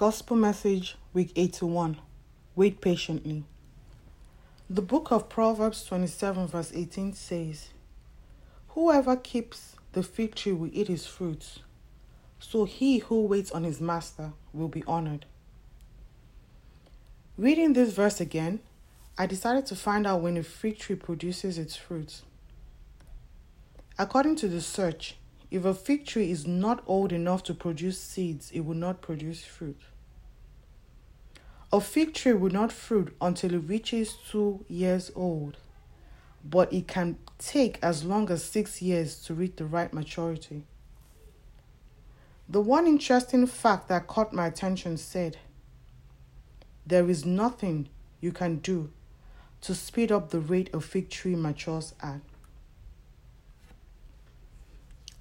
Gospel Message, Week 81 Wait Patiently. The book of Proverbs 27, verse 18 says, Whoever keeps the fig tree will eat his fruits, so he who waits on his master will be honored. Reading this verse again, I decided to find out when a fig tree produces its fruits. According to the search, if a fig tree is not old enough to produce seeds, it will not produce fruit. A fig tree will not fruit until it reaches two years old, but it can take as long as six years to reach the right maturity. The one interesting fact that caught my attention said, There is nothing you can do to speed up the rate a fig tree matures at.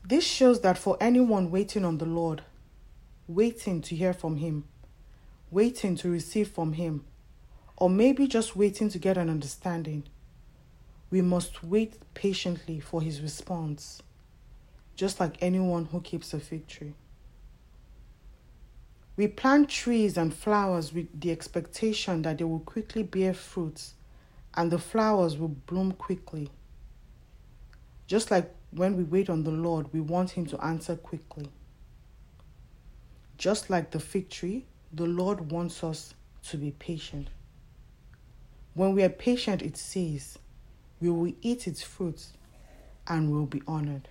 This shows that for anyone waiting on the Lord, waiting to hear from Him, waiting to receive from Him, or maybe just waiting to get an understanding, we must wait patiently for His response, just like anyone who keeps a fig tree. We plant trees and flowers with the expectation that they will quickly bear fruits and the flowers will bloom quickly. Just like when we wait on the Lord, we want Him to answer quickly. Just like the fig tree, the Lord wants us to be patient. When we are patient, it says, we will eat its fruits and will be honored.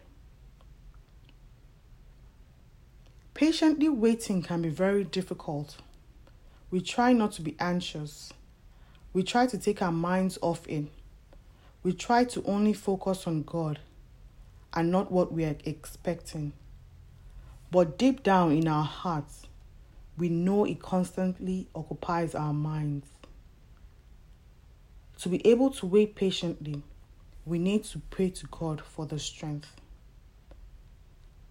Patiently waiting can be very difficult. We try not to be anxious. We try to take our minds off it. We try to only focus on God and not what we are expecting. But deep down in our hearts, we know it constantly occupies our minds. To be able to wait patiently, we need to pray to God for the strength.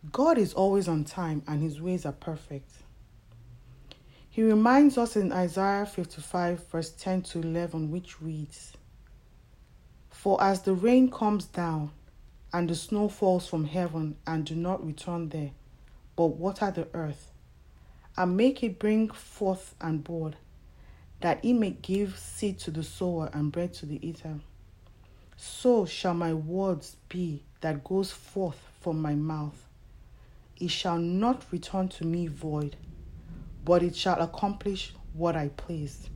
God is always on time and his ways are perfect. He reminds us in Isaiah 55, verse 10 to 11, which reads For as the rain comes down and the snow falls from heaven and do not return there, but water the earth, and make it bring forth and bud, that it may give seed to the sower and bread to the eater. So shall my words be that goes forth from my mouth. It shall not return to me void, but it shall accomplish what I please.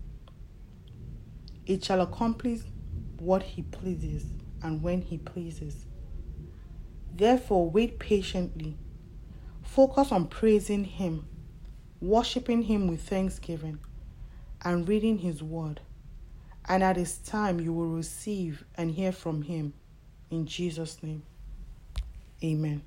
It shall accomplish what he pleases and when he pleases. Therefore, wait patiently. Focus on praising Him, worshiping Him with thanksgiving, and reading His Word. And at His time, you will receive and hear from Him. In Jesus' name, Amen.